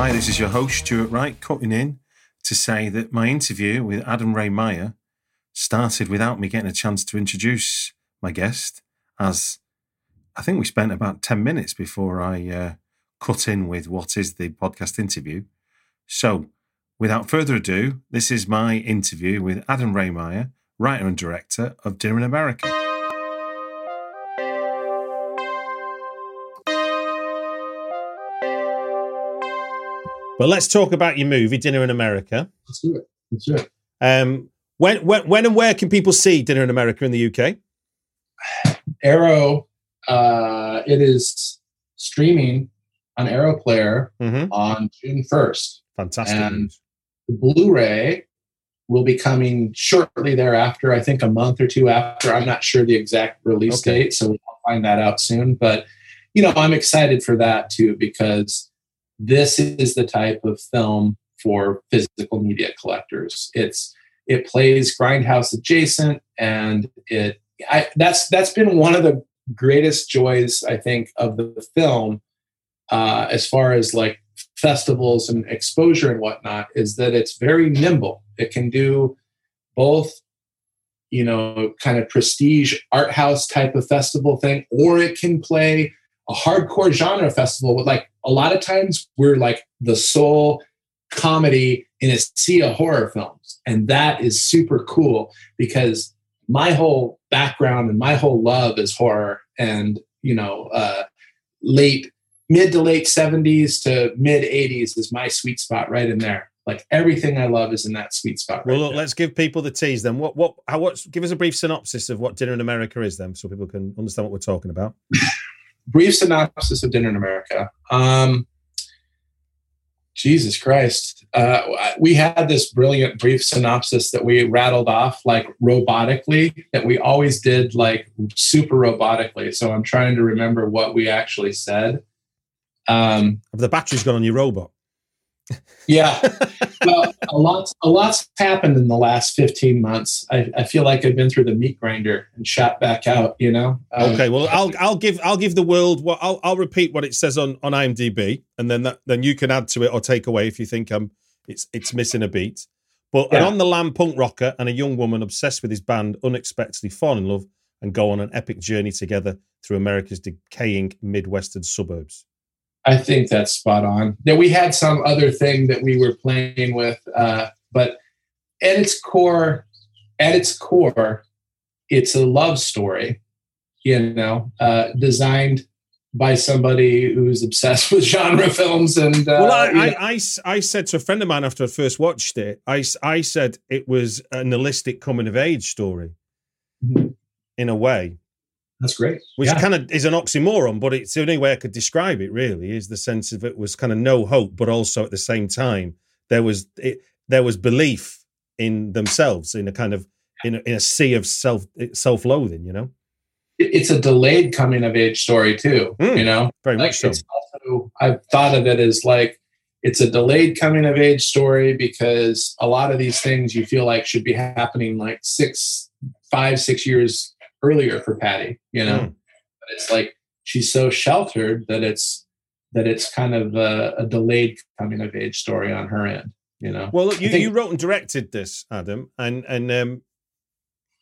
Hi, this is your host, Stuart Wright, cutting in to say that my interview with Adam Rehmeier started without me getting a chance to introduce my guest, as I think we spent about 10 minutes before I uh, cut in with what is the podcast interview. So, without further ado, this is my interview with Adam Rehmeier, writer and director of Dinner in America. But let's talk about your movie, Dinner in America. Let's do it. Let's do it. Um, when, when, when and where can people see Dinner in America in the UK? Arrow, uh, it is streaming on Arrow Player Mhm. on June 1st. Fantastic. And the Blu-ray will be coming shortly thereafter. I think a month or two after. I'm not sure the exact release Okay. date, so we'll find that out soon. But you know, I'm excited for that too because this is the type of film for physical media collectors. It's it plays grindhouse adjacent, and it I, that's that's been one of the greatest joys I think of the film, uh, as far as like festivals and exposure and whatnot, is that it's very nimble. It can do both, you know, kind of prestige art house type of festival thing, or it can play a hardcore genre festival with like a lot of times we're like the sole comedy in a sea of horror films. And that is super cool because my whole background and my whole love is horror and, you know, uh, late, mid to late 70s to mid 80s is my sweet spot right in there. Like everything I love is in that sweet spot. Right Well, look, there. let's give people the tease then. What, what, how, what's, give us a brief synopsis of what Dinner in America is then, so people can understand what we're talking about. brief synopsis of Dinner in America. Um, Jesus Christ. Uh, we had this brilliant brief synopsis that we rattled off like robotically, that we always did like super robotically. So I'm trying to remember what we actually said. Um, Have the batteries gone on your robot? Yeah. well, a lot's, a lot's happened in the last 15 months. I, I feel like I've been through the meat grinder and shot back out, you know? Um, Okay, well, I'll I'll give I'll give the world what I'll I'll repeat what it says on on IMDb, and then that then you can add to it or take away if you think um it's it's missing a beat. But an on the lam punk rocker and a young woman obsessed with his band unexpectedly fall in love and go on an epic journey together through America's decaying midwestern suburbs. I think that's spot on. Now we had some other thing that we were playing with, uh, but at its core, at its core, it's a love story. You know, uh, designed by somebody who's obsessed with genre films and. Uh, well, I, I, I I said to a friend of mine after I first watched it, I, I said it was a nihilistic coming of age story Mhm. in a way. That's great. which Yeah. kind of is an oxymoron, but it's the only way I could describe it. Really, is the sense of it was kind of no hope, but also at the same time there was it, there was belief in themselves in a kind of in a, in a sea of self self loathing. You know, it's a delayed coming of age story too. Mm. You know, very like much so. it's also I've thought of it as like it's a delayed coming of age story because a lot of these things you feel like should be happening like six, five, six years earlier for Patty. You know, Mm. but it's like she's so sheltered that it's that it's kind of a, a delayed coming of age story on her end. You know. Well, look, you, think, you wrote and directed this, Adam, and and um,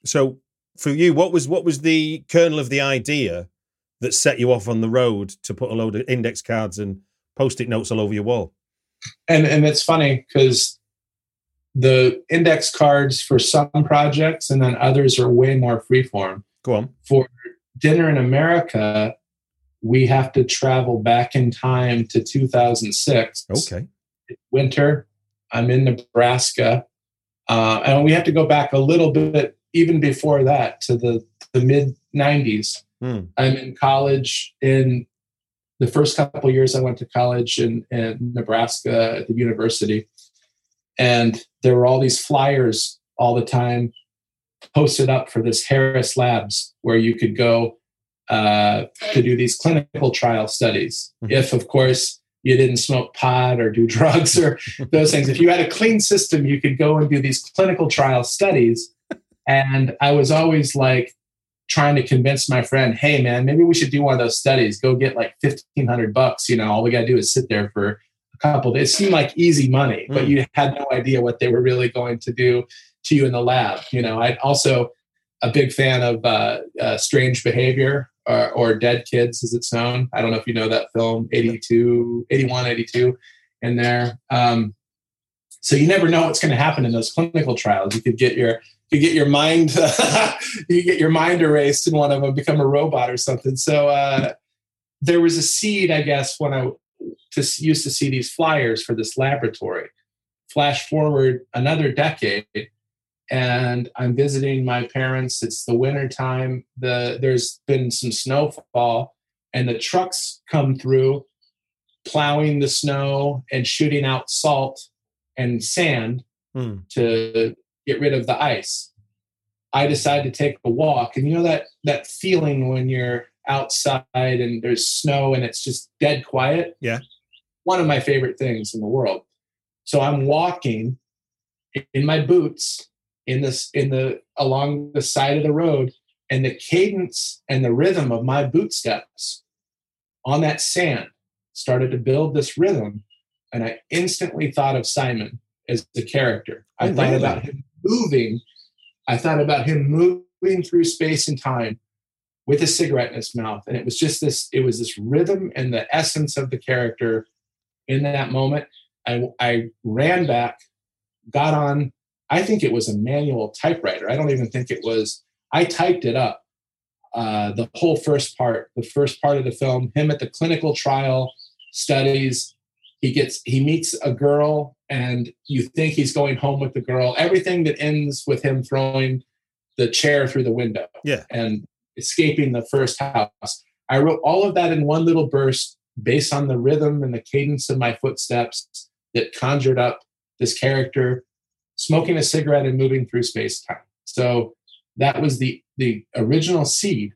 so for you, what was what was the kernel of the idea that set you off on the road to put a load of index cards and post-it notes all over your wall? And and it's funny because the index cards for some projects and then others are way more freeform. Go on. For Dinner in America, we have to travel back in time to 2006. Okay. Winter. I'm in Nebraska. Uh, and we have to go back a little bit, even before that, to the, the mid 90s. Hmm. I'm in college in the first couple years I went to college in, in Nebraska at the university. And there were all these flyers all the time posted up for this Harris Labs where you could go uh, to do these clinical trial studies. Mm-hmm. If, of course, you didn't smoke pot or do drugs or those things. If you had a clean system, you could go and do these clinical trial studies. And I was always like trying to convince my friend, hey man, maybe we should do one of those studies. Go get like fifteen hundred bucks. You know, all we gotta do is sit there for a couple days. It seemed like easy money, but mm. you had no idea what they were really going to do to you in the lab. You know, I also a big fan of uh, uh, Strange Behavior or, or, Dead Kids, as it's known. I don't know if you know that film, 82, 81, 82 in there. Um, so you never know what's going to happen in those clinical trials. You could get your you get your mind you get your mind erased in one of them, become a robot or something. So uh, there was a seed, I guess, when I to, used to see these flyers for this laboratory. Flash forward another decade, and I'm visiting my parents. It's the winter time. The there's been some snowfall, and the trucks come through, plowing the snow and shooting out salt and sand mm. to get rid of the ice. I decide to take a walk, and you know that that feeling when you're outside and there's snow and it's just dead quiet. Yeah, one of my favorite things in the world. So I'm walking in my boots in this in the along the side of the road and the cadence and the rhythm of my boot steps on that sand started to build this rhythm and i instantly thought of simon as the character i oh, thought really? about him moving i thought about him moving through space and time with a cigarette in his mouth and it was just this it was this rhythm and the essence of the character in that moment i, I ran back got on I think it was a manual typewriter. I don't even think it was, I typed it up. Uh, the whole first part, the first part of the film, him at the clinical trial studies. He gets, he meets a girl, and you think he's going home with the girl. Everything that ends with him throwing the chair through the window, yeah, and escaping the first house. I wrote all of that in one little burst based on the rhythm and the cadence of my footsteps that conjured up this character smoking a cigarette and moving through space time. So that was the the original seed.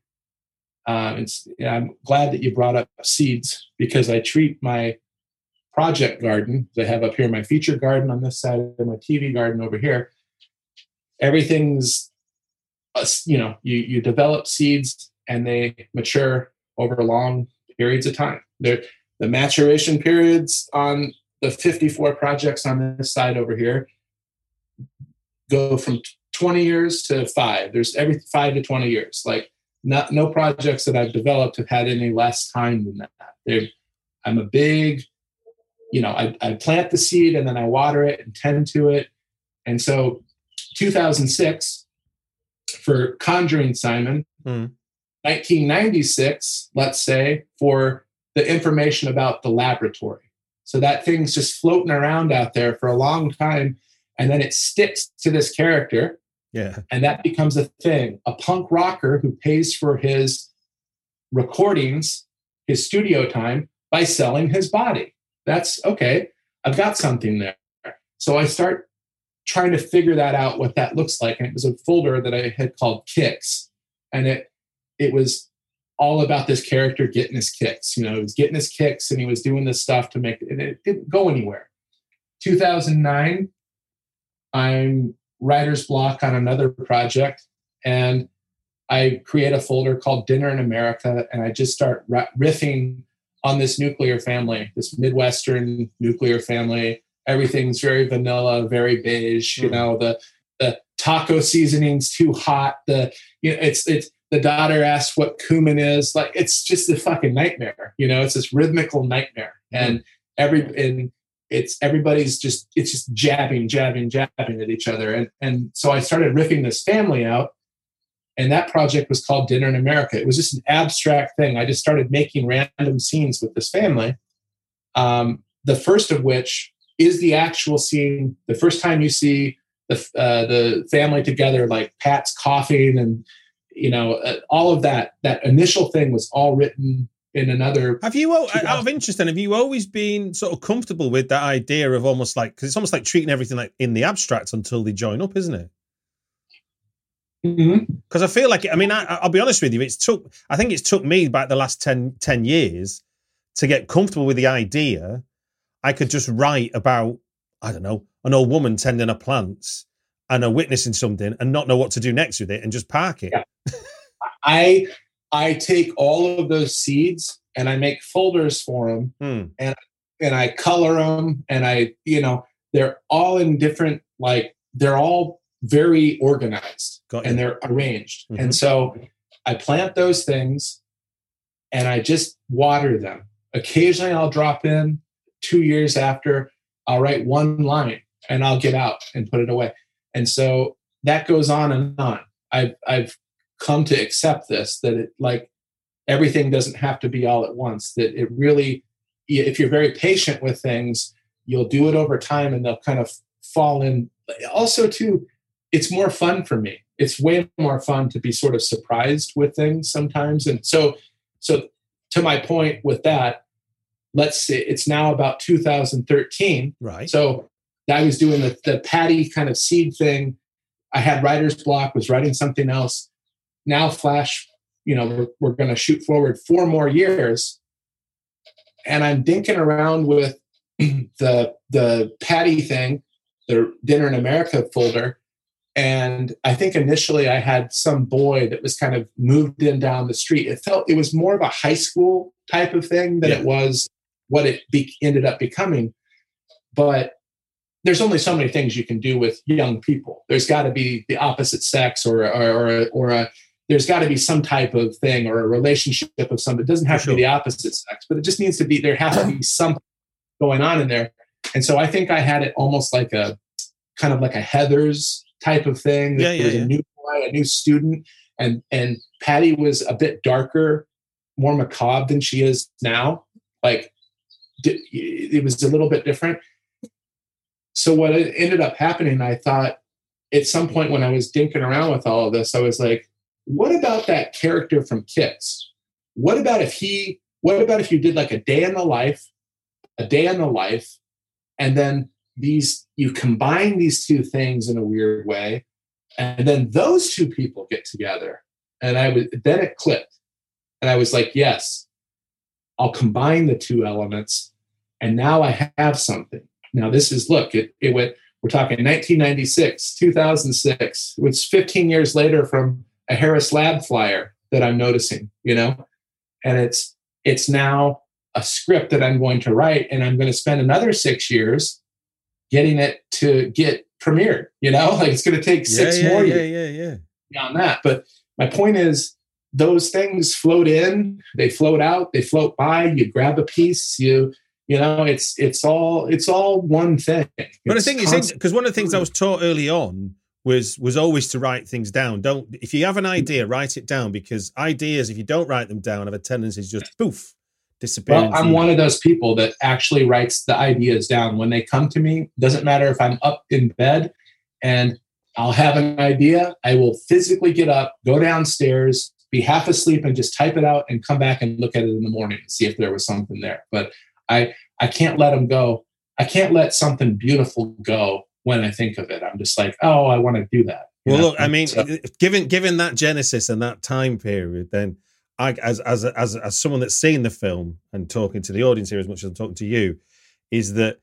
Uh, I'm glad that you brought up seeds because I treat my project garden I have up here, my feature garden on this side, and my TV garden over here. Everything's, uh, you know, you you develop seeds and they mature over long periods of time. The maturation periods on the 54 projects on this side over here go from 20 years to five. There's every five to 20 years. Like not, no projects that I've developed have had any less time than that. They're, I'm a big, you know, I, I plant the seed and then I water it and tend to it. And so 2006 for Conjuring Simon, mm. 1996, let's say, for the information about the laboratory. So that thing's just floating around out there for a long time and then it sticks to this character. Yeah. And that becomes a thing. A punk rocker who pays for his recordings, his studio time by selling his body. That's okay. I've got something there. So I start trying to figure that out what that looks like and it was a folder that I had called kicks and it it was all about this character getting his kicks. You know, he was getting his kicks and he was doing this stuff to make it, and it didn't go anywhere. 2009, I'm writer's block on another project and I create a folder called Dinner in America and I just start riffing on this nuclear family, this Midwestern nuclear family. Everything's very vanilla, very beige. You hmm. know, the the taco seasoning's too hot. The you know, it's it's the daughter asks what cumin is. Like it's just a fucking nightmare. You know, it's this rhythmical nightmare. Mm. And every and it's everybody's just it's just jabbing, jabbing, jabbing at each other. And and so I started riffing this family out and that project was called Dinner in America. It was just an abstract thing. I just started making random scenes with this family. Um, the first of which is the actual scene. The first time you see the uh, the family together, like Pat's coughing and you know uh, all of that. That initial thing was all written in another. Have you, out of interest, and have you always been sort of comfortable with that idea of almost like because it's almost like treating everything like in the abstract until they join up, isn't it? Because mm-hmm. I feel like, I mean, I, will be honest with you, it's took, I think it's took me about the last 10, 10 years to get comfortable with the idea I could just write about, I don't know, an old woman tending her plants and a witnessing something and not know what to do next with it and just park it. Yeah. I, I take all of those seeds and I make folders for them hmm. and, and I color them and I, you know, they're all in different, like, they're all very organized and they're arranged. Mm-hmm. And so I plant those things and I just water them. Occasionally I'll drop in two years after, I'll write one line and I'll get out and put it away. And so that goes on and on. I've, I've come to accept this that it like everything doesn't have to be all at once, that it really, if you're very patient with things, you'll do it over time and they'll kind of fall in. Also, too, it's more fun for me. It's way more fun to be sort of surprised with things sometimes. And so, so to my point with that, let's see, it's now about 2013. Right. So I was doing the, the Patty kind of seed thing. I had writer's block, was writing something else. Now, Flash, you know, we're, we're going to shoot forward four more years. And I'm dinking around with the the Patty thing, the Dinner in America folder, and I think initially I had some boy that was kind of moved in down the street. It felt it was more of a high school type of thing than yeah. it was what it be, ended up becoming. But there's only so many things you can do with young people. There's got to be the opposite sex, or or or, or a there's got to be some type of thing or a relationship of some. It doesn't have sure. to be the opposite sex, but it just needs to be. There has to be something going on in there. And so I think I had it almost like a kind of like a Heather's type of thing. Yeah, yeah, was yeah. a new boy, a new student, and and Patty was a bit darker, more macabre than she is now. Like it was a little bit different. So what ended up happening, I thought at some point when I was dinking around with all of this, I was like, what about that character from Kicks? What about if he? What about if you did like a day in the life, a day in the life, and then these you combine these two things in a weird way and then those two people get together and i was then it clicked and i was like yes i'll combine the two elements and now i have something now this is look it, it went we're talking 1996 2006 it's 15 years later from a harris lab flyer that i'm noticing you know and it's it's now a script that i'm going to write and i'm going to spend another six years getting it to get premiered. You know, like it's going to take six yeah, yeah, more yeah, years yeah, yeah. beyond that. But my point is, those things float in, they float out, they float by. You grab a piece, you you know, it's it's all it's all one thing. But I think it's because one of the things I was taught early on was was always to write things down. Don't if you have an mm. idea, write it down because ideas, if you don't write them down, have a tendency to just poof disappear. well, I'm one of those people that actually writes the ideas down when they come to me. Doesn't matter if I'm up in bed and I'll have an idea. I will physically get up, go downstairs, be half asleep, and just type it out and come back and look at it in the morning and see if there was something there. But I I can't let them go. I can't let something beautiful go when I think of it. I'm just like, oh, I want to do that. Well, know? look, I mean, so, given given that genesis and that time period, then I, as as as as someone that's seen the film and talking to the audience here as much as I'm talking to you, is that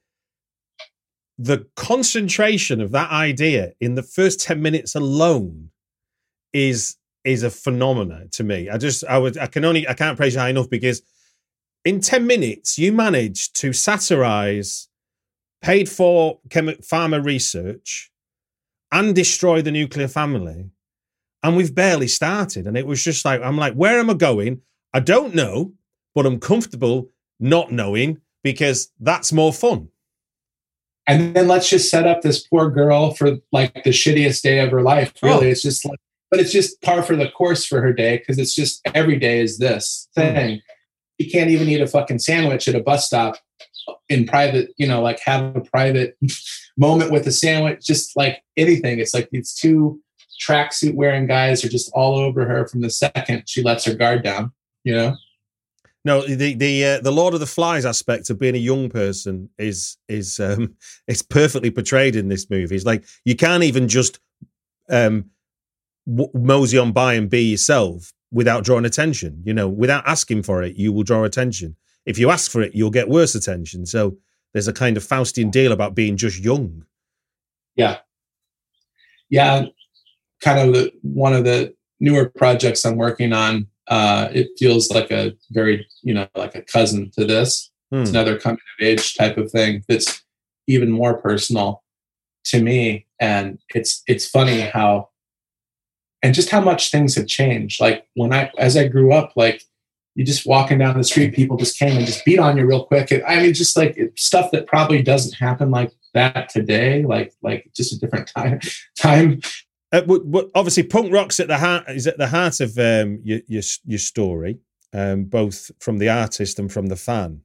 the concentration of that idea in the first 10 minutes alone is is a phenomenon to me. I just I would I can only I can't praise you high enough because in 10 minutes, you managed to satirize paid for chemi- pharma research and destroy the nuclear family. And we've barely started. And it was just like, I'm like, where am I going? I don't know, but I'm comfortable not knowing because that's more fun. And then let's just set up this poor girl for like the shittiest day of her life. Really, oh. it's just like, but it's just par for the course for her day because it's just every day is this thing. Mm you can't even eat a fucking sandwich at a bus stop in private, you know, like have a private moment with a sandwich, just like anything. It's like these two tracksuit wearing guys are just all over her from the second she lets her guard down, you know? No, the the uh, the Lord of the Flies aspect of being a young person is is um it's perfectly portrayed in this movie. It's like you can't even just um mosey on by and be yourself without drawing attention. You know, without asking for it, you will draw attention. If you ask for it, you'll get worse attention. So there's a kind of Faustian deal about being just young. Yeah. Yeah. Kind of the, one of the newer projects I'm working on. Uh, it feels like a very, you know, like a cousin to this. Hmm. It's another coming of age type of thing that's even more personal to me. And it's it's funny how and just how much things have changed. Like when I, as I grew up, like you just walking down the street, people just came and just beat on you real quick. I mean, just like stuff that probably doesn't happen like that today. Like, like just a different time. Time. Uh, obviously, punk rock's at the heart is at the heart of um, your, your, your story, um, both from the artist and from the fan.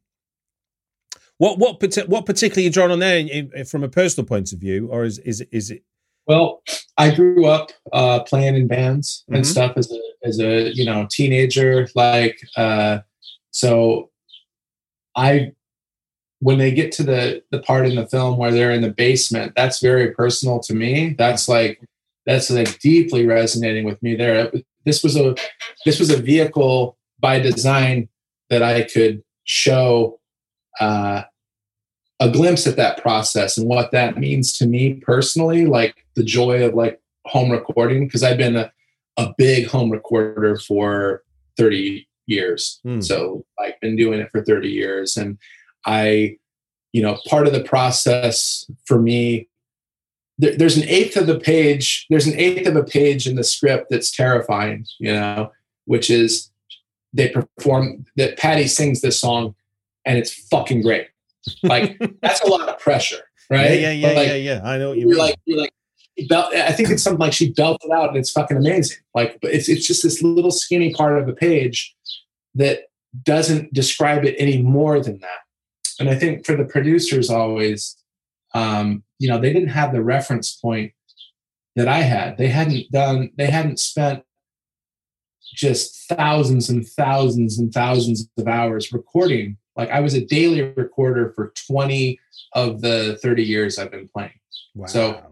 What what what particularly you drawn on there in, in, from a personal point of view, or is is is it well, I grew up uh, playing in bands and mm-hmm. stuff as a as a you know teenager. Like, uh, so I when they get to the the part in the film where they're in the basement, that's very personal to me. That's like that's like deeply resonating with me. There, this was a this was a vehicle by design that I could show uh, a glimpse at that process and what that means to me personally, like the joy of like home recording, because I've been a, a big home recorder for 30 years. Mm. So I've been doing it for 30 years. And I, you know, part of the process for me, there, there's an eighth of the page, there's an eighth of a page in the script that's terrifying, you know, which is they perform that Patty sings this song and it's fucking great like that's a lot of pressure, right? Yeah, yeah, yeah, like, yeah, yeah. I know what you are mean. Like, you're like, I think it's something like she belted out, and it's fucking amazing. Like, it's it's just this little skinny part of a page that doesn't describe it any more than that. And I think for the producers, always, um, you know, they didn't have the reference point that I had. They hadn't done. They hadn't spent just thousands and thousands and thousands of hours recording like I was a daily recorder for 20 of the 30 years I've been playing. Wow. So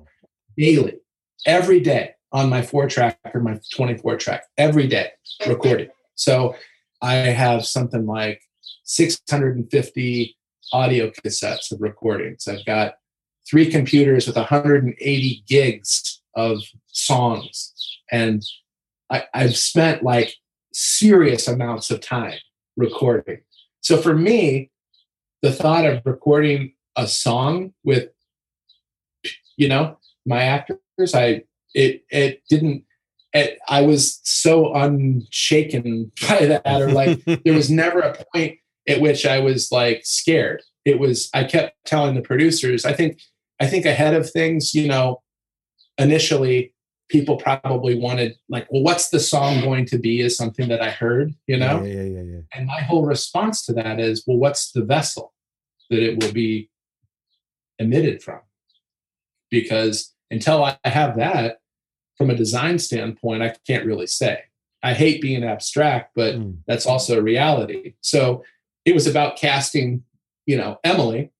daily, every day on my four track or my 24 track, every day recording. So I have something like 650 audio cassettes of recordings. I've got three computers with 180 gigs of songs. And I, I've spent like serious amounts of time recording. So for me, the thought of recording a song with, you know, my actors, I it it didn't. It, I was so unshaken by that, or like there was never a point at which I was like scared. It was I kept telling the producers. I think I think ahead of things, you know, initially people probably wanted like well what's the song going to be is something that i heard you know yeah, yeah, yeah, yeah, and my whole response to that is well what's the vessel that it will be emitted from because until i have that from a design standpoint i can't really say. I hate being abstract but mm. that's also a reality. So it was about casting you know emily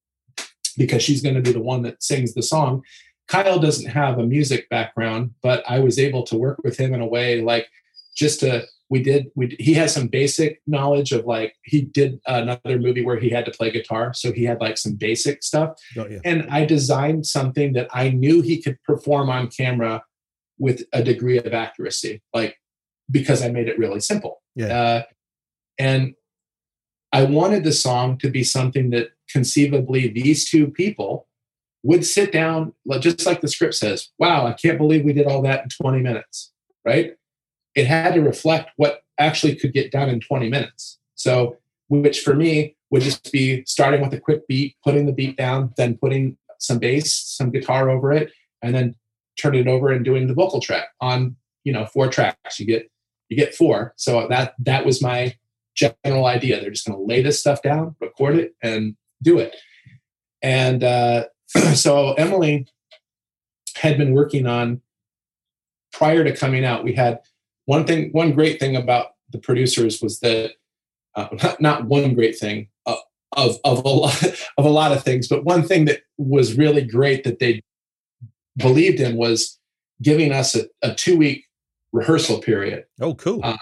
because she's going to be the one that sings the song. Kyle doesn't have a music background, but I was able to work with him in a way like just to we did we he has some basic knowledge of like he did another movie where he had to play guitar so he had like some basic stuff oh, yeah. and i designed something that i knew he could perform on camera with a degree of accuracy like because i made it really simple yeah. Uh, and I wanted the song to be something that conceivably these two people would sit down, just like the script says, wow, I can't believe we did all that in 20 minutes, right? It had to reflect what actually could get done in 20 minutes. So, which for me would just be starting with a quick beat, putting the beat down, then putting some bass, some guitar over it, and then turning it over and doing the vocal track on, you know, four tracks. You get you get four. So that that was my general idea. They're just going to lay this stuff down, record it, and do it. And uh, so Emily had been working on prior to coming out. We had one thing, one great thing about the producers was that uh, not, not one great thing uh, of of a lot of a lot of things, but one thing that was really great that they believed in was giving us a, a two week rehearsal period. Oh, cool. Um,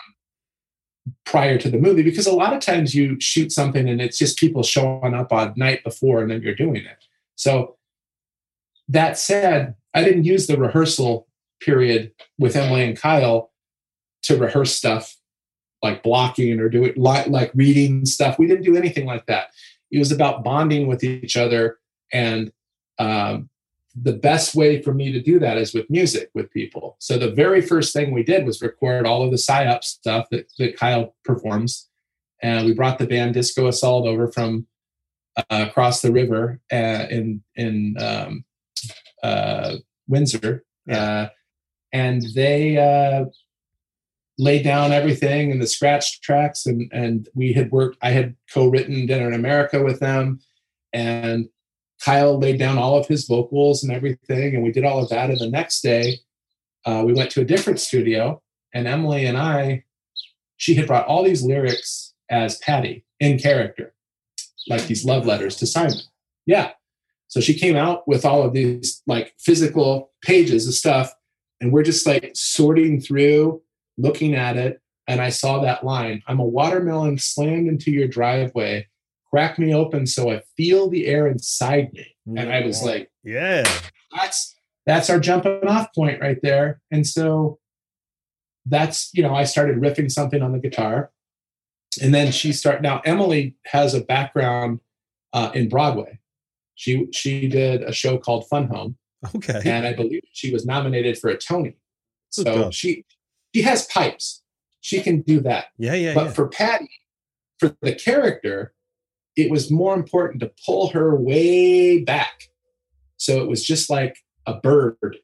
prior to the movie, because a lot of times you shoot something and it's just people showing up on night before and then you're doing it. So that said, I didn't use the rehearsal period with Emily and Kyle to rehearse stuff like blocking or doing like, like reading stuff. We didn't do anything like that. It was about bonding with each other. And um, the best way for me to do that is with music with people. So the very first thing we did was record all of the psyop stuff that, that Kyle performs. And we brought the band Disco Assault over from uh, across the river uh, in in um, uh, Windsor, yeah. Uh, and they uh, laid down everything in the scratch tracks, and and we had worked. I had co-written Dinner in America with them, and Kyle laid down all of his vocals and everything, and we did all of that. And the next day, uh, we went to a different studio, and Emily and I, she had brought all these lyrics as Patty in character, like these love letters to Simon. Yeah. So she came out with all of these like physical pages of stuff, and we're just like sorting through, looking at it. And I saw that line I'm a watermelon slammed into your driveway. Crack me open so I feel the air inside me. And I was like, Yeah, that's that's our jumping off point right there. And so that's, you know, I started riffing something on the guitar. And then she started now Emily has a background uh, in Broadway. She she did a show called Fun Home. Okay. And I believe she was nominated for a Tony. So she she has pipes. She can do that. Yeah, yeah. But yeah. for Patty, for the character, it was more important to pull her way back. So it was just like a bird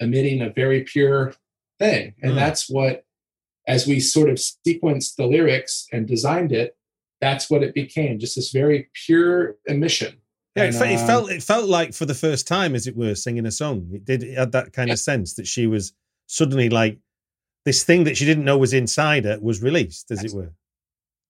emitting a very pure thing. And mm. that's what, as we sort of sequenced the lyrics and designed it, that's what it became just this very pure emission yeah, and, it, it, felt it felt like for the first time, as it were, singing a song. It did it had that kind yeah. of sense that she was suddenly like this thing that she didn't know was inside her was released, as yes. it were.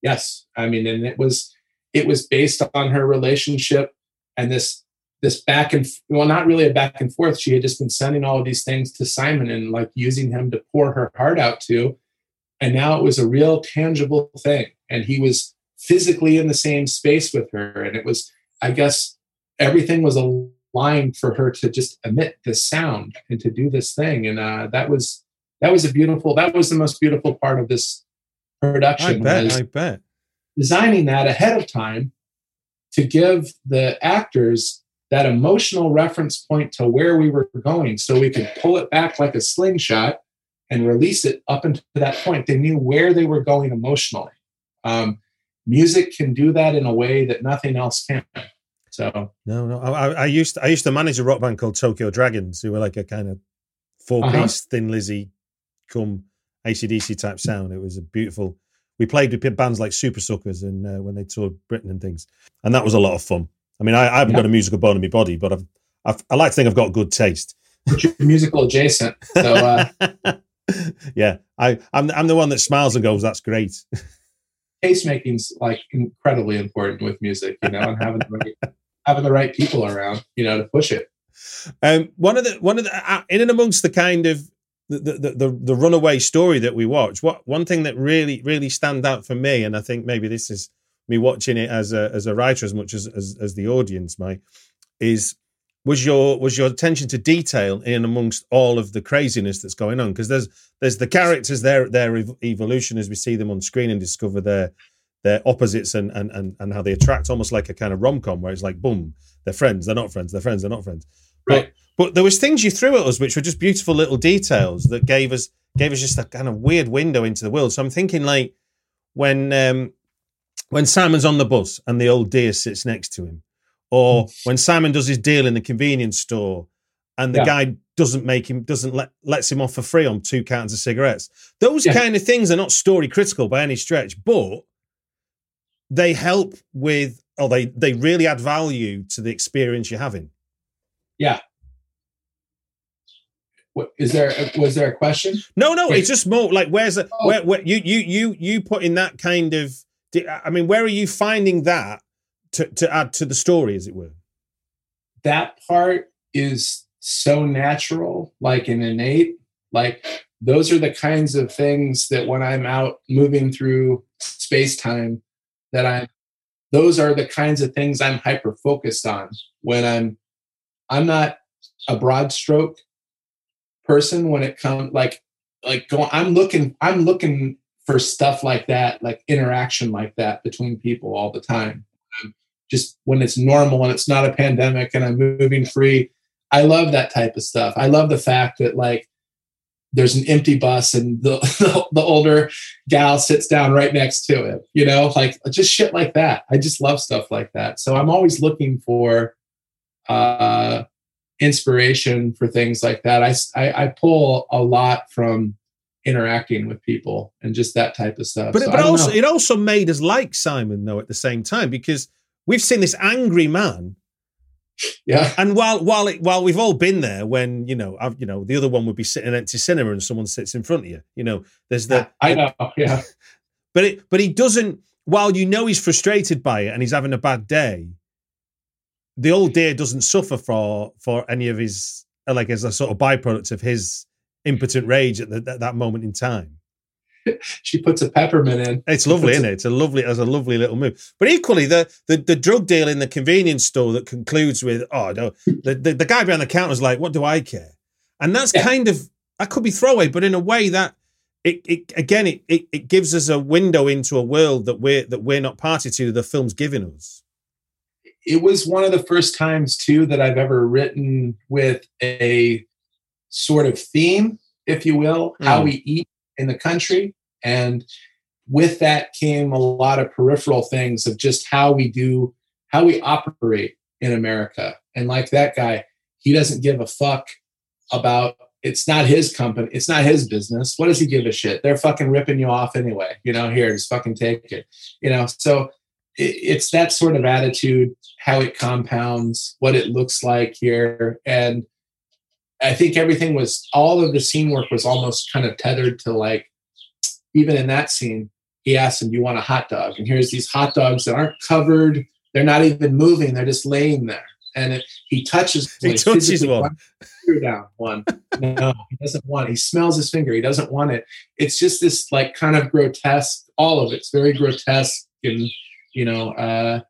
Yes, I mean, and it was it was based on her relationship and this this back and well, not really a back and forth. She had just been sending all of these things to Simon and like using him to pour her heart out to, and now it was a real tangible thing, and he was physically in the same space with her, and it was I guess everything was aligned for her to just emit this sound and to do this thing. And uh, that was that was a beautiful. That was the most beautiful part of this production. I bet. I bet. Designing that ahead of time to give the actors that emotional reference point to where we were going, so we could pull it back like a slingshot and release it up into that point. They knew where they were going emotionally. Um, music can do that in a way that nothing else can. So no, no. I, I used to, I used to manage a rock band called Tokyo Dragons, who were like a kind of four piece uh-huh. Thin Lizzy, come ACDC type sound. It was a beautiful. We played with bands like Supersuckers and uh, when they toured Britain and things, and that was a lot of fun. I mean, I, I haven't got a musical bone in my body, but I've, I've, i like to think I've got good taste. musical adjacent. So uh... yeah, I I'm I'm the one that smiles and goes, "That's great." taste making's like incredibly important with music, you know, and having the right, having the right people around, you know, to push it. Um, one of the one of the uh, in and amongst the kind of the, the the the runaway story that we watch, what one thing that really really stand out for me, and I think maybe this is me watching it as a as a writer as much as as, as the audience might, is was your was your attention to detail in amongst all of the craziness that's going on because there's there's the characters their their evolution as we see them on screen and discover their their opposites and and and, and how they attract, almost like a kind of rom com where it's like, boom, they're friends, they're not friends, they're friends, they're not friends. Right. But, but there was things you threw at us which were just beautiful little details that gave us gave us just a kind of weird window into the world. So I'm thinking like when um when Simon's on the bus and the old dear sits next to him, or Mm. when Simon does his deal in the convenience store and the Yeah. guy doesn't make him doesn't let lets him off for free on two cartons of cigarettes. Those Yeah. kind of things are not story critical by any stretch, but they help with or they they really add value to the experience you're having. What, is there was there a question? No, no, it's just more like where's the, Oh. where where you you you you put in that kind of I mean, where are you finding that to to add to the story, as it were? that part is so natural, like an innate. Like those are the kinds of things that when I'm out moving through space time, that I'm. Those are the kinds of things I'm hyper focused on when I'm. I'm not a broad stroke person when it comes like like going. I'm looking. I'm looking for stuff like that, like interaction like that between people all the time um, just when it's normal and it's not a pandemic and I'm moving free. I love that type of stuff. I love the fact that like there's an empty bus and the, the, the older gal sits down right next to it, you know, like just shit like that. I just love stuff like that. So I'm always looking for uh, inspiration for things like that. I, I, I pull a lot from interacting with people and just that type of stuff. But So but also know. it also made us like Simon though at the same time because we've seen this angry man, yeah, and while while it, while we've all been there when you know I've, you know the other one would be sitting in an empty cinema and someone sits in front of you, you know there's the I know. Yeah. but it but he doesn't while you know he's frustrated by it and he's having a bad day the old dear doesn't suffer for for any of his uh, like as a sort of byproduct of his impotent rage at, the, at that moment in time. She puts a peppermint in. it's lovely isn't it? It's a lovely as a lovely little move. But equally the, the the drug deal in the convenience store that concludes with oh no the, the, the guy behind the counter is like what do i care? And that's Yeah. kind of that could be throwaway but in a way that it, it again it, it it gives us a window into a world that we're that we're not party to the film's giving us It was one of the first times too that I've ever written with a sort of theme, if you will, how Mm. we eat in the country. And with that came a lot of peripheral things of just how we do, how we operate in America. And like that guy, he doesn't give a fuck about it's not his company, it's not his business. What does he give a shit? They're fucking ripping you off anyway. You know, here, just fucking take it. You know, so it's that sort of attitude, how it compounds, what it looks like here. And I think everything was all of the scene work was almost kind of tethered to like even in that scene, he asked him, Do you want a hot dog? And here's these hot dogs that aren't covered, they're not even moving, they're just laying there. And it, he touches He like, touches one. finger down one. No, he doesn't want it. He smells his finger. He doesn't want it. It's just this like kind of grotesque, all of it's very grotesque and you know, uh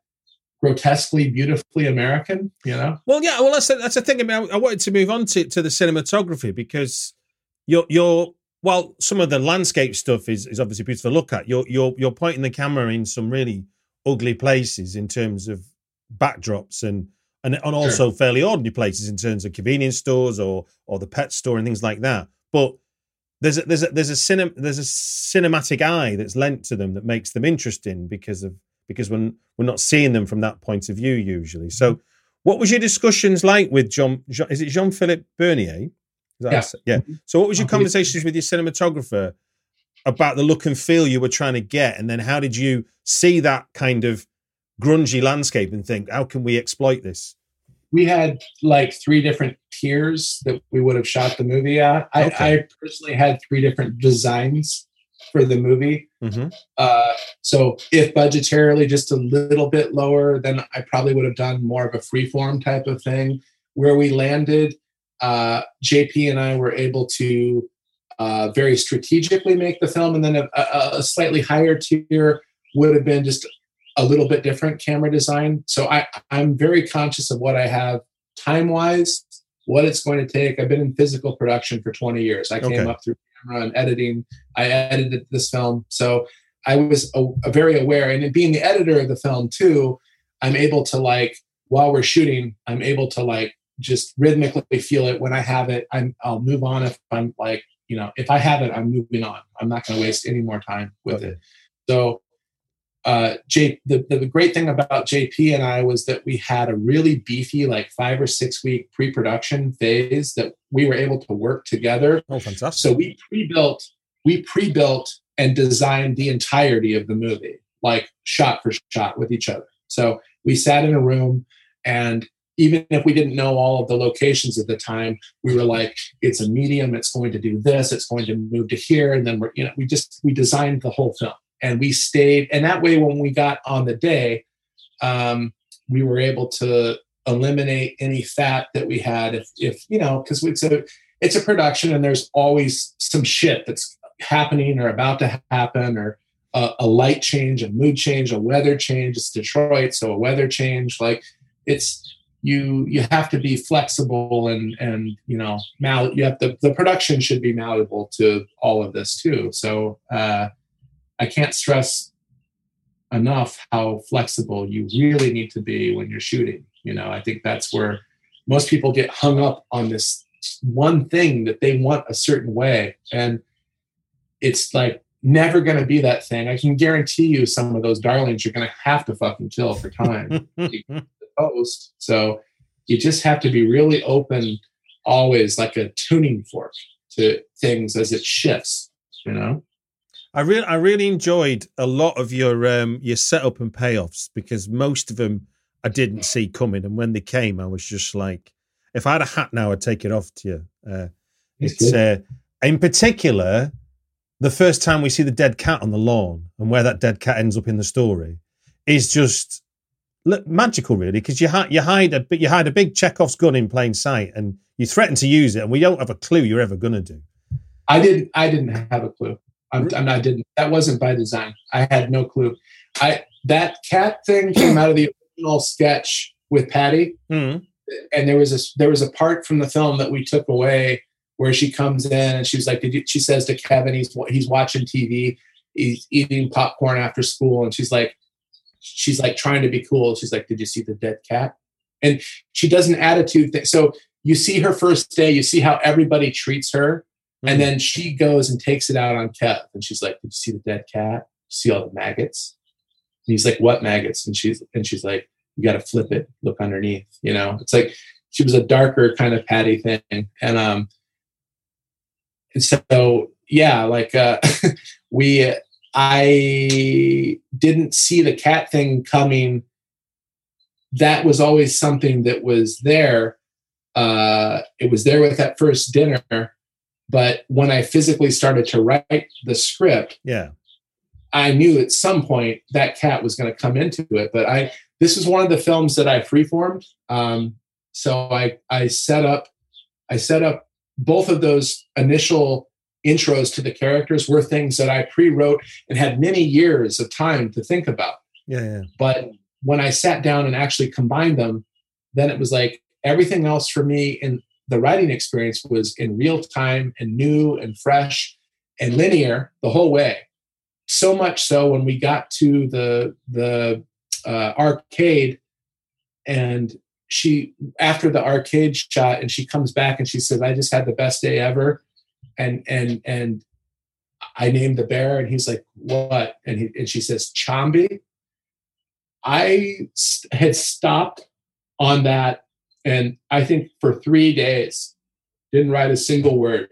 grotesquely beautifully American, you know? well yeah well that's the, that's the thing I mean I, I wanted to move on to, to the cinematography because you're you're while some of the landscape stuff is, is obviously beautiful to look at you're you're you're pointing the camera in some really ugly places in terms of backdrops and and, and also fairly ordinary places in terms of convenience stores or or the pet store and things like that. But there's a, there's a there's a cinem, there's a cinematic eye that's lent to them that makes them interesting because of because when we're not seeing them from that point of view usually. So, what was your discussions like with John? Jean, is it Jean Philippe Bernier? Is that Yeah. how I say- yeah. So, what was your uh, conversations with your cinematographer about the look and feel you were trying to get, and then how did you see that kind of grungy landscape and think, how can we exploit this? we had like three different tiers that we would have shot the movie at. I, Okay. I personally had three different designs for the movie. Mm-hmm. Uh, so if budgetarily just a little bit lower, then I probably would have done more of a freeform type of thing. Where we landed, uh, JP and I were able to uh, very strategically make the film, and then a, a, a slightly higher tier would have been just a little bit different camera design. So I, I'm very conscious of what I have time wise, what it's going to take. I've been in physical production for 20 years. I came up through camera and editing. I edited this film. So I was a, a very aware, and being the editor of the film too, I'm able to like while we're shooting, I'm able to like just rhythmically feel it when I have it. I'm I'll move on if I'm like you know if I have it, I'm moving on. I'm not going to waste any more time with it. So uh, J, the, the great thing about JP and I was that we had a really beefy, like five or six week pre production phase that we were able to work together. Oh, fantastic. So we pre built, we pre built and designed the entirety of the movie, like shot for shot with each other. So we sat in a room and even if we didn't know all of the locations at the time, we were like, it's a medium, it's going to do this, it's going to move to here. And then we're, you know, we just, we designed the whole film and we stayed. And that way, when we got on the day, um, we were able to eliminate any fat that we had if, if you know, because it's a, it's a production and there's always some shit that's happening or about to happen or a, a light change, a mood change, a weather change. It's Detroit, so a weather change. Like it's you you have to be flexible and and you know mal you have to the production should be malleable to all of this too so uh i can't stress enough how flexible you really need to be when you're shooting you know i think that's where most people get hung up on this one thing that they want a certain way and it's like never going to be that thing i can guarantee you some of those darlings you're going to have to fucking kill for time post. So you just have to be really open, always like a tuning fork to things as it shifts. You know. I really, I really enjoyed a lot of your um, your setup and payoffs because most of them I didn't see coming, and when they came, I was just like, if I had a hat now, I'd take it off to you. Uh, it's uh, in particular the first time we see the dead cat on the lawn and where that dead cat ends up in the story is just look magical, really, because you, hi- you hide a you hide a big Chekhov's gun in plain sight, and you threaten to use it, and we don't have a clue you're ever going to do. I didn't. I didn't have a clue. I'm, I'm, I didn't. That wasn't by design. I had no clue. I that cat thing came out of the original sketch with Patty, mm-hmm. and there was a there was a part from the film that we took away where she comes in and she was like, Did you, she says to Kevin, he's he's watching TV, he's eating popcorn after school, and she's like, she's like trying to be cool. She's like, "Did you see the dead cat?" And she does an attitude thing. So you see her first day, you see how everybody treats her. And then she goes and takes it out on Kev, and she's like, "Did you see the dead cat? see all the maggots?" And he's like, "What maggots?" And she's and she's like, "You got to flip it, look underneath." You know, it's like she was a darker kind of Patty thing, and um, and so yeah, like uh, we I didn't see the cat thing coming. That was always something that was there. Uh, it was there with that first dinner. But when I physically started to write the script, yeah, I knew at some point that cat was going to come into it. But I, this is one of the films that I freeformed. Um, so I, I set up, I set up both of those initial intros to the characters were things that I pre-wrote and had many years of time to think about. Yeah, yeah. But when I sat down and actually combined them, then it was like everything else for me in the writing experience was in real time and new and fresh and linear the whole way. So much so when we got to the the uh, arcade and she after the arcade shot and she comes back and she says i just had the best day ever and and and I named the bear, and he's like, "What?" And he and she says, "Chambi." I had stopped on that, and I think for three days, didn't write a single word.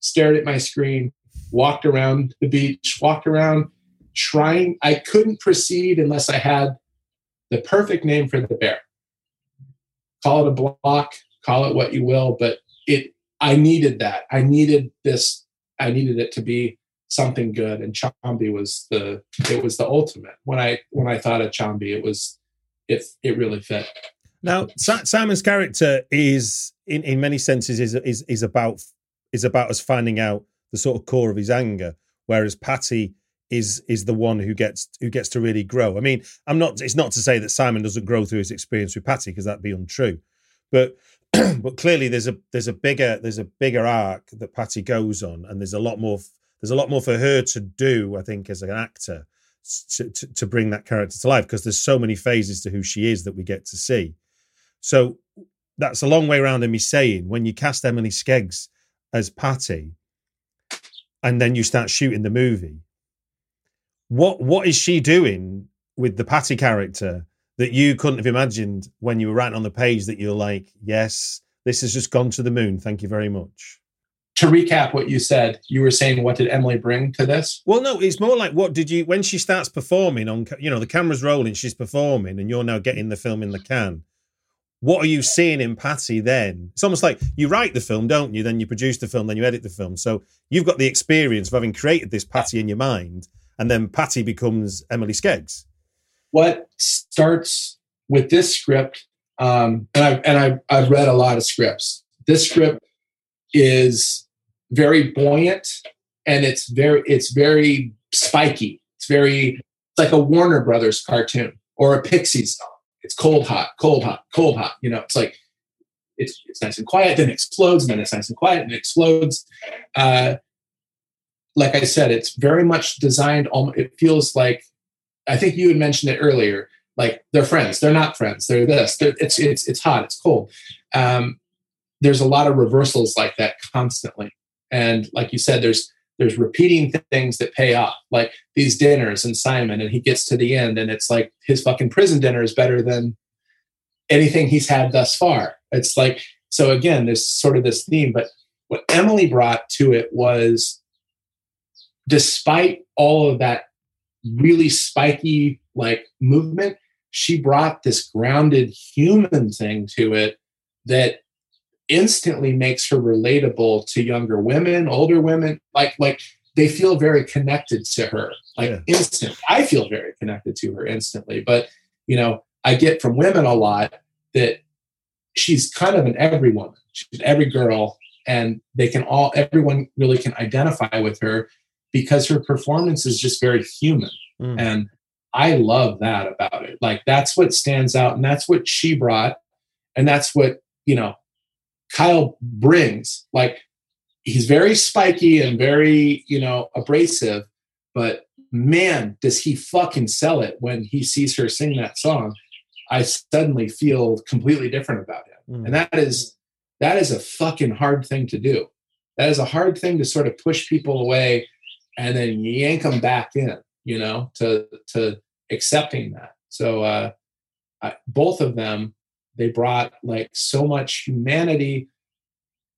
Stared at my screen, walked around the beach, walked around, trying. I couldn't proceed unless I had the perfect name for the bear. Call it a block, call it what you will, but it I needed that. I needed this. I needed it to be something good. And Chambi was the it was the ultimate. When I when I thought of Chambi, it was it it really fit. Now Simon's character is in in many senses is is is about is about us finding out the sort of core of his anger, whereas Patty is is the one who gets who gets to really grow. I mean, I'm not. It's not to say that Simon doesn't grow through his experience with Patty because that'd be untrue, but but clearly there's a there's a bigger there's a bigger arc that Patty goes on, and there's a lot more there's a lot more for her to do. I think as an actor to, to, to bring that character to life because there's so many phases to who she is that we get to see. So that's a long way around of me saying when you cast Emily Skeggs as Patty and then you start shooting the movie, what what is she doing with the Patty character that you couldn't have imagined when you were writing on the page that you're like, yes, this has just gone to the moon. Thank you very much. To recap what you said, you were saying, what did Emily bring to this? Well, no, it's more like what did you when she starts performing on, you know, the camera's rolling, she's performing, and you're now getting the film in the can. What are you seeing in Patty then? It's almost like you write the film, don't you? Then you produce the film, then you edit the film. So you've got the experience of having created this Patty in your mind, and then Patty becomes Emily Skeggs. What starts with this script, um, and I've and I've, I've read a lot of scripts. This script is very buoyant, and it's very it's very spiky. It's very it's like a Warner Brothers cartoon or a Pixies song. It's cold, hot, cold, hot, cold, hot. You know, it's like it's it's nice and quiet, then it explodes, and then it's nice and quiet, and it explodes. Uh, like I said, it's very much designed. It feels like I think you had mentioned it earlier. Like they're friends, they're not friends. They're this. They're, it's it's it's hot. It's cold. Um, there's a lot of reversals like that constantly, and like you said, there's there's repeating things that pay off, like these dinners and Simon, and he gets to the end, and it's like his fucking prison dinner is better than anything he's had thus far. It's like so again, there's sort of this theme, but what Emily brought to it was despite all of that really spiky like movement, she brought this grounded human thing to it that instantly makes her relatable to younger women, older women. Like like they feel very connected to her. Like yeah. instant. I feel very connected to her instantly. But you know, I get from women a lot that she's kind of an every woman. She's every girl, and they can all everyone really can identify with her because her performance is just very human. Mm. And I love that about it. Like that's what stands out and that's what she brought and that's what, you know, Kyle brings. Like he's very spiky and very, you know, abrasive, but man, does he fucking sell it when he sees her sing that song. I suddenly feel completely different about him. Mm. And that is that is a fucking hard thing to do. That is a hard thing to sort of push people away and then yank them back in, you know, to to accepting that. So uh, I, both of them, they brought like so much humanity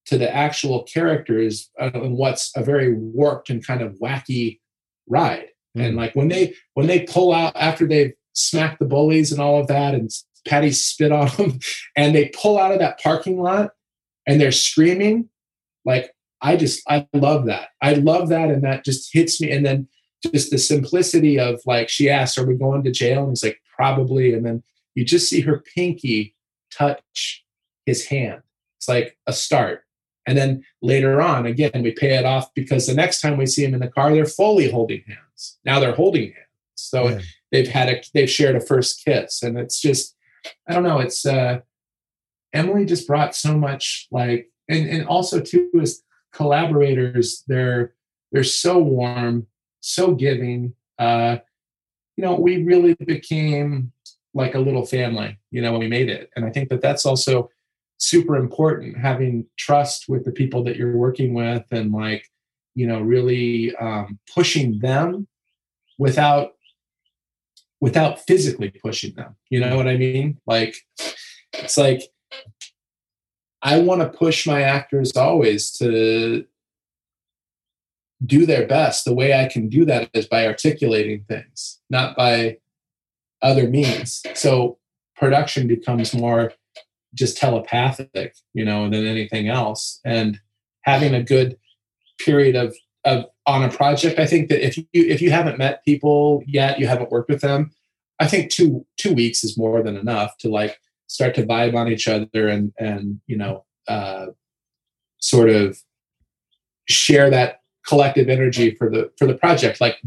to the actual characters uh, and what's a very warped and kind of wacky ride. Mm. And like when they when they pull out after they've smacked the bullies and all of that, and Patty spit on them, and they pull out of that parking lot and they're screaming, like I just I love that. I love that, and that just hits me. And then just the simplicity of like she asks, "Are we going to jail?" And he's like, "Probably." And then you just see her pinky touch his hand. It's like a start. And then later on, again, we pay it off because the next time we see him in the car, they're fully holding hands. Now they're holding hands. So yeah. they've had a they've shared a first kiss, and it's just I don't know. It's uh, Emily just brought so much like, and and also too is collaborators they're they're so warm so giving uh you know we really became like a little family you know when we made it and i think that that's also super important having trust with the people that you're working with and like you know really um, pushing them without without physically pushing them you know what i mean like it's like I want to push my actors always to do their best. The way I can do that is by articulating things, not by other means. So production becomes more just telepathic, you know, than anything else. And having a good period of of on a project, I think that if you if you haven't met people yet, you haven't worked with them, I think two two weeks is more than enough to like start to vibe on each other and and you know uh, sort of share that collective energy for the for the project like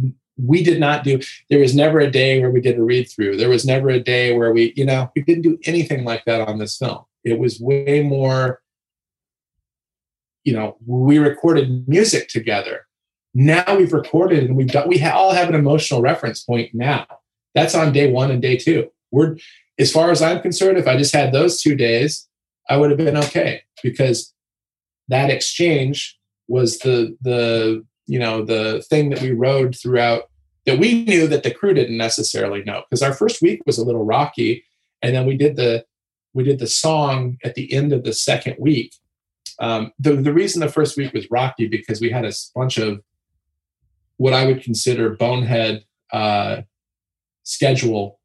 we did not do there was never a day where we did a read through there was never a day where we you know we didn't do anything like that on this film it was way more you know we recorded music together now we've recorded and we've got we all have an emotional reference point now. That's on day one and day two. We're as far as I'm concerned, if I just had those two days, I would have been okay because that exchange was the the you know the thing that we rode throughout that we knew that the crew didn't necessarily know because our first week was a little rocky and then we did the we did the song at the end of the second week um, the, the reason the first week was rocky because we had a bunch of what i would consider bonehead uh, schedule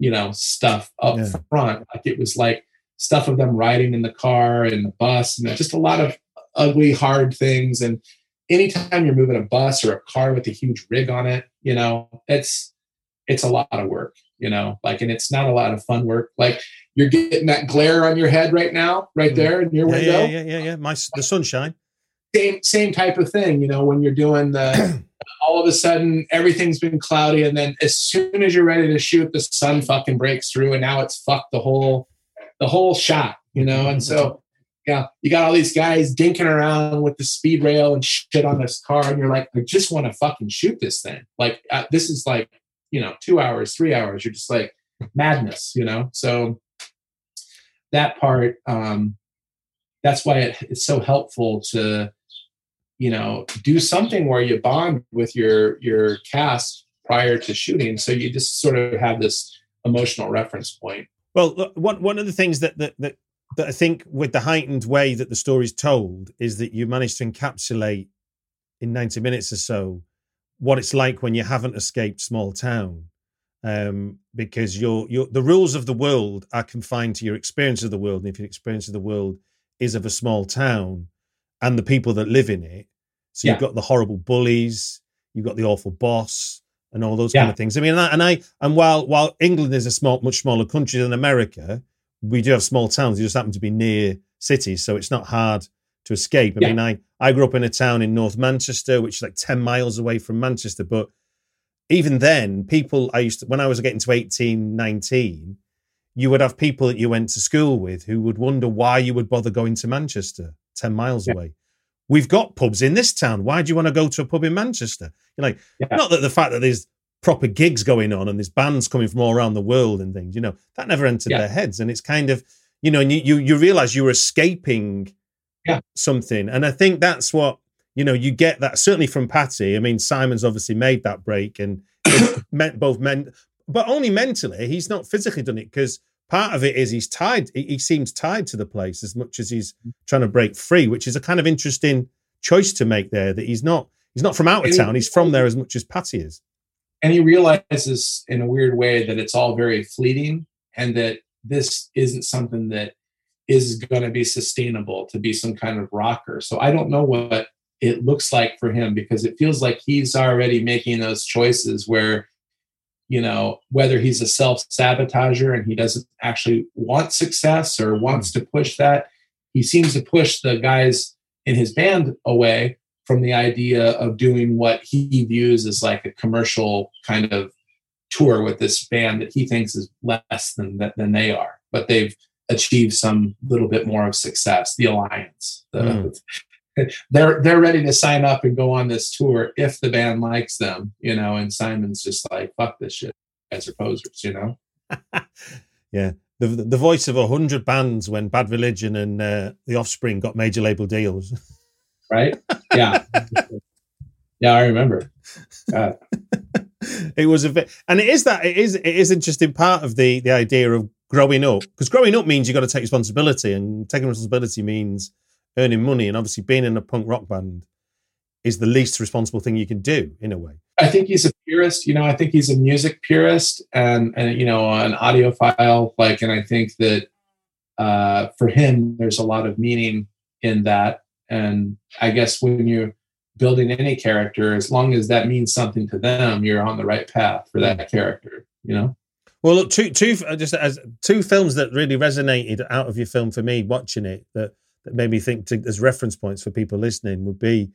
you know stuff up yeah. front like it was like stuff of them riding in the car and the bus and just a lot of ugly hard things and anytime you're moving a bus or a car with a huge rig on it you know it's it's a lot of work you know like and it's not a lot of fun work. Like you're getting that glare on your head right now right mm-hmm. there in your yeah, window. yeah yeah yeah yeah. My the sunshine. Same same type of thing you know when you're doing the all of a sudden everything's been cloudy and then as soon as you're ready to shoot the sun fucking breaks through and now it's fucked the whole the whole shot you know and so yeah, you got all these guys dinking around with the speed rail and shit on this car, and you're like, I just want to fucking shoot this thing. Like, uh, this is like, you know, two hours, three hours. You're just like madness, you know. So that part, um, that's why it, it's so helpful to, you know, do something where you bond with your your cast prior to shooting, so you just sort of have this emotional reference point. Well, one one of the things that that, that that I think with the heightened way that the story is told is that you manage to encapsulate in 90 minutes or so what it's like when you haven't escaped small town. Um, because your your the rules of the world are confined to your experience of the world. And if your experience of the world is of a small town and the people that live in it, so yeah. you've got the horrible bullies, you've got the awful boss, and all those yeah. kind of things. I mean, and I, and I and while while England is a small, much smaller country than America, we do have small towns. You just happen to be near cities, so it's not hard to escape. I yeah. mean, I I grew up in a town in North Manchester, which is like ten miles away from Manchester. But even then, people I used to when I was getting to 18, 19, you would have people that you went to school with who would wonder why you would bother going to Manchester, ten miles yeah. away. We've got pubs in this town. Why do you want to go to a pub in Manchester? You're like, yeah. not that the fact that there's proper gigs going on and there's bands coming from all around the world and things, you know, that never entered yeah. their heads. And it's kind of, you know, and you, you, you realize you were escaping yeah. something. And I think that's what, you know, you get that certainly from Patty. I mean, Simon's obviously made that break and it meant both men, but only mentally. He's not physically done it because part of it is he's tied. He, he seems tied to the place as much as he's mm. trying to break free, which is a kind of interesting choice to make there. That he's not he's not from out of town. He's from there as much as Patty is and he realizes in a weird way that it's all very fleeting and that this isn't something that is going to be sustainable to be some kind of rocker. So i don't know what it looks like for him because it feels like he's already making those choices where you know whether he's a self-sabotager and he doesn't actually want success or wants to push that he seems to push the guys in his band away from the idea of doing what he views as like a commercial kind of tour with this band that he thinks is less than than they are, but they've achieved some little bit more of success. The alliance, the, mm. they're they're ready to sign up and go on this tour if the band likes them, you know. And Simon's just like, "Fuck this shit," as opposers, you know. yeah, the the voice of a hundred bands when Bad Religion and uh, The Offspring got major label deals. right? Yeah. yeah, I remember. it was a bit, and it is that it is it is interesting part of the the idea of growing up because growing up means you got to take responsibility, and taking responsibility means earning money, and obviously being in a punk rock band is the least responsible thing you can do in a way. I think he's a purist. You know, I think he's a music purist and and you know an audiophile. Like, and I think that uh, for him, there's a lot of meaning in that and I guess when you're building any character, as long as that means something to them, you're on the right path for that character. You know. Well, look, two two uh, just as two films that really resonated out of your film for me watching it that that made me think to, as reference points for people listening would be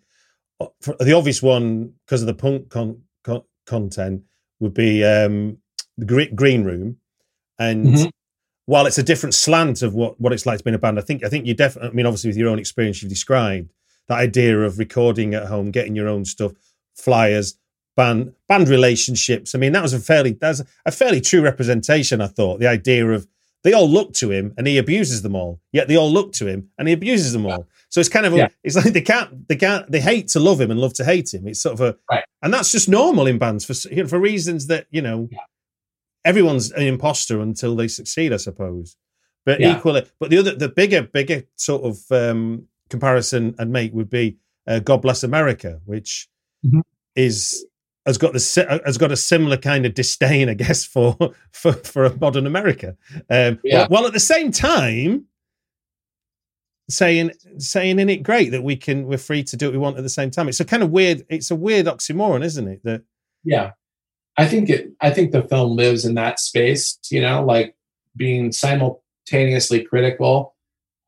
uh, the obvious one because of the punk con, con, content would be um, the Green Room, and mm-hmm while it's a different slant of what, what it's like to be in a band, I think I think you definitely. I mean, obviously with your own experience, you've described that idea of recording at home, getting your own stuff, flyers, band band relationships. I mean, that was a fairly that's a fairly true representation. I thought the idea of they all look to him and he abuses them all, yet they all look to him and he abuses them all. So it's kind of a, Yeah. it's like they can't they can't they hate to love him and love to hate him. It's sort of a Right. and that's just normal in bands for you know, for reasons that you know Yeah. Everyone's an imposter until they succeed, I suppose. But Yeah. equally, but the other the bigger bigger sort of um, comparison I'd make would be uh, God Bless America, which Mhm. is has got the has got a similar kind of disdain, I guess, for for for a modern America. Um, Yeah. while, while at the same time saying saying in it great that we can we're free to do what we want at the same time. It's a kind of weird. It's a weird oxymoron, isn't it? That yeah i think it i think the film lives in that space you know like being simultaneously critical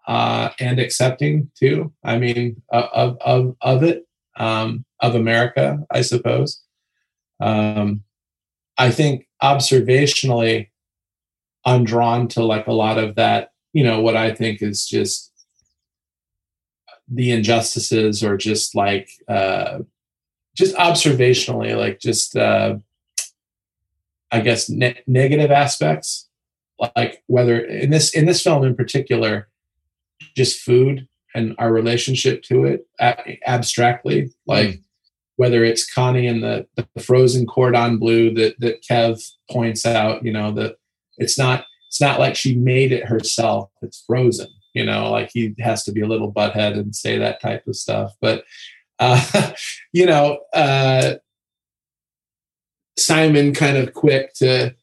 uh and accepting too. I mean of of of it um of america i suppose. Um i think observationally i'm drawn to like a lot of that you know what i think is just the injustices or just like uh just observationally, like just uh, I guess ne- negative aspects, like whether in this in this film in particular, just food and our relationship to it a- abstractly, like whether it's Connie and the, the frozen cordon bleu that that Kev points out, you know, that it's not it's not like she made it herself; it's frozen. You know, like he has to be a little butthead and say that type of stuff, but uh, you know, uh, Simon kind of quick to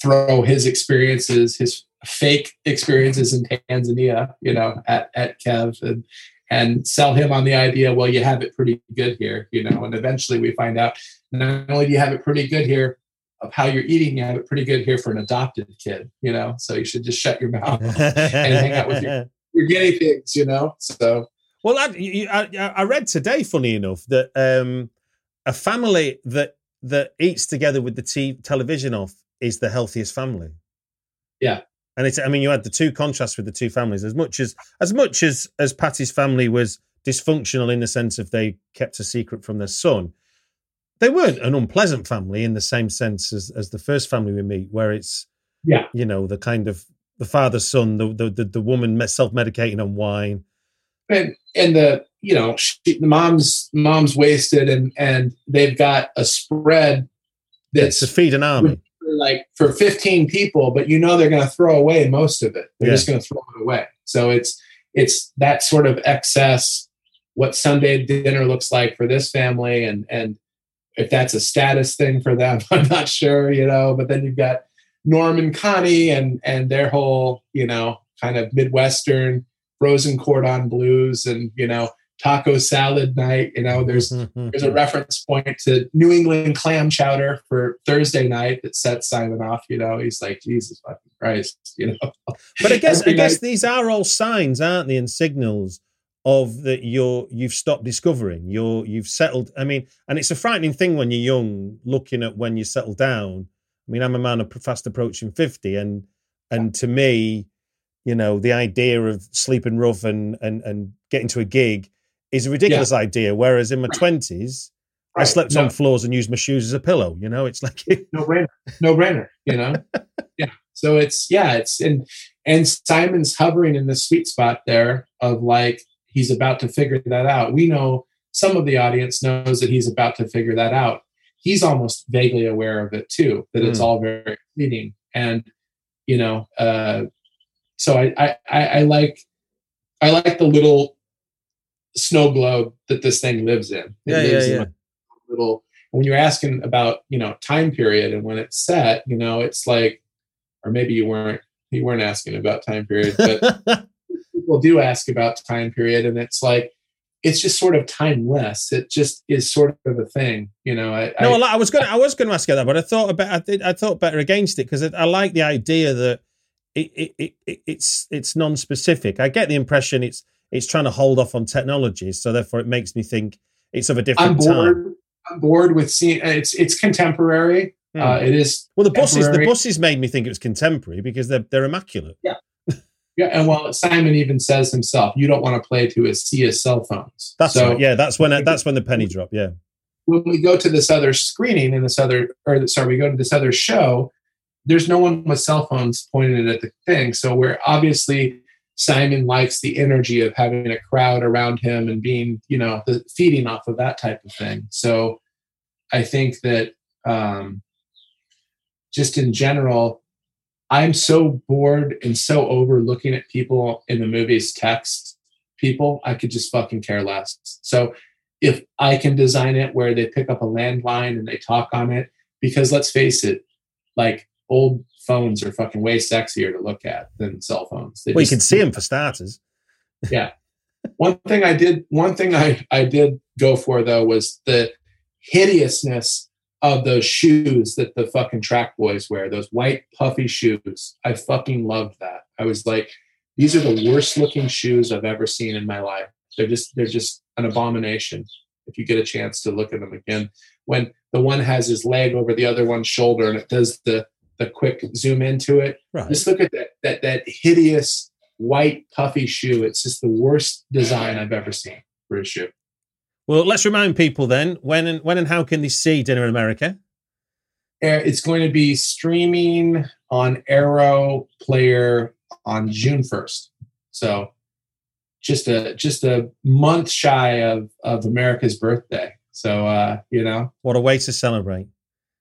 throw his experiences, his fake experiences in Tanzania, you know, at, at Kev and, and sell him on the idea, well, you have it pretty good here, you know, and eventually we find out not only do you have it pretty good here of how you're eating, you have it pretty good here for an adopted kid, you know, so you should just shut your mouth. And hang out with your- You're guinea pigs, you know, so Well, I, I, I read today, funny enough, that um, a family that that eats together with the t- television off is the healthiest family. Yeah. and it's. I mean, you had the two contrasts with the two families. As much as as much as as Patty's family was dysfunctional in the sense of they kept a secret from their son, they weren't an unpleasant family in the same sense as as the first family we meet, where it's Yeah. you know, the kind of the father son, the the the, the woman self medicating on wine. and and the you know she, the mom's mom's wasted and and they've got a spread that's to feed an army. for like for 15 people but you know they're going to throw away most of it they're Yeah. just going to throw it away so it's it's that sort of excess what sunday dinner looks like for this family and and if that's a status thing for them i'm not sure you know but then you've got norm and connie and and their whole you know kind of midwestern frozen cordon blues and you know taco salad night you know there's mm-hmm. there's a reference point to New England clam chowder for Thursday night that sets Simon off. You know, he's like, Jesus fucking Christ, you know. But I guess I guess night- these are all signs, aren't they, and signals of that you're you've stopped discovering. You're you've settled. I mean, and it's a frightening thing when you're young, looking at when you settle down. I mean, I'm a man of fast approaching fifty, and and to me, you know, the idea of sleeping rough and and and getting to a gig is a ridiculous idea. Whereas in my twenties, I slept no, on floors and used my shoes as a pillow. You know, it's like no brainer, no brainer. You know, yeah. So it's yeah, it's and and Simon's hovering in the sweet spot there of like he's about to figure that out. We know some of the audience knows that he's about to figure that out. He's almost vaguely aware of it too, that it's Mm. all very fleeting. And you know, uh, so I I I like I like the little snow globe that this thing lives in. It yeah, yeah, lives in yeah. little when you're asking about you know time period and when it's set you know it's like or maybe you weren't you weren't asking about time period but people do ask about time period and it's like it's just sort of timeless it just is sort of a thing you know i, No, I I, I was going. I was going to ask you that, but I thought about. I, did, I thought better against it because I, I like the idea that it, it, it, it it's it's non-specific. I get the impression it's it's trying to hold off on technology, so therefore it makes me think it's of a i'm different bored time. i'm bored with seeing it's it's contemporary Hmm. uh, it is well, the buses the buses made me think it was contemporary because they're they're immaculate. yeah Yeah, and well simon even says himself you don't want to play to his see his cell phones That's so right. Yeah, that's when that's when the penny drop. Yeah, when we go to this other screening in this other, or sorry, we go to this other show, there's no one with cell phones pointed at the thing. So we're obviously Simon likes the energy of having a crowd around him and being, you know, the, feeding off of that type of thing. So I think that um, just in general, I'm so bored and so over looking at people in the movies text people, I could just fucking care less. So if I can design it where they pick up a landline and they talk on it, because let's face it, like old phones are fucking way sexier to look at than cell phones. They well, just, you can see them for starters. yeah. One thing I did, one thing I, I did go for though was the hideousness of those shoes that the fucking track boys wear, those white puffy shoes. I fucking loved that. I was like, these are the worst looking shoes I've ever seen in my life. They're just they're just an abomination. If you get a chance to look at them again, when the one has his leg over the other one's shoulder and it does the the quick zoom into it, right. just look at that that that hideous white puffy shoe. It's just the worst design I've ever seen for a shoe. Well, let's remind people then when and when and how can they see Dinner in America? It's going to be streaming on Arrow Player on June first. So just a just a month shy of of America's birthday. So uh, you know, what a way to celebrate!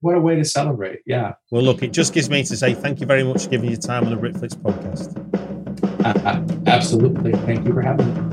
What a way to celebrate! Yeah. Well, look, it just gives me to say thank you very much for giving your time on the Britflicks podcast. Uh, absolutely, thank you for having me.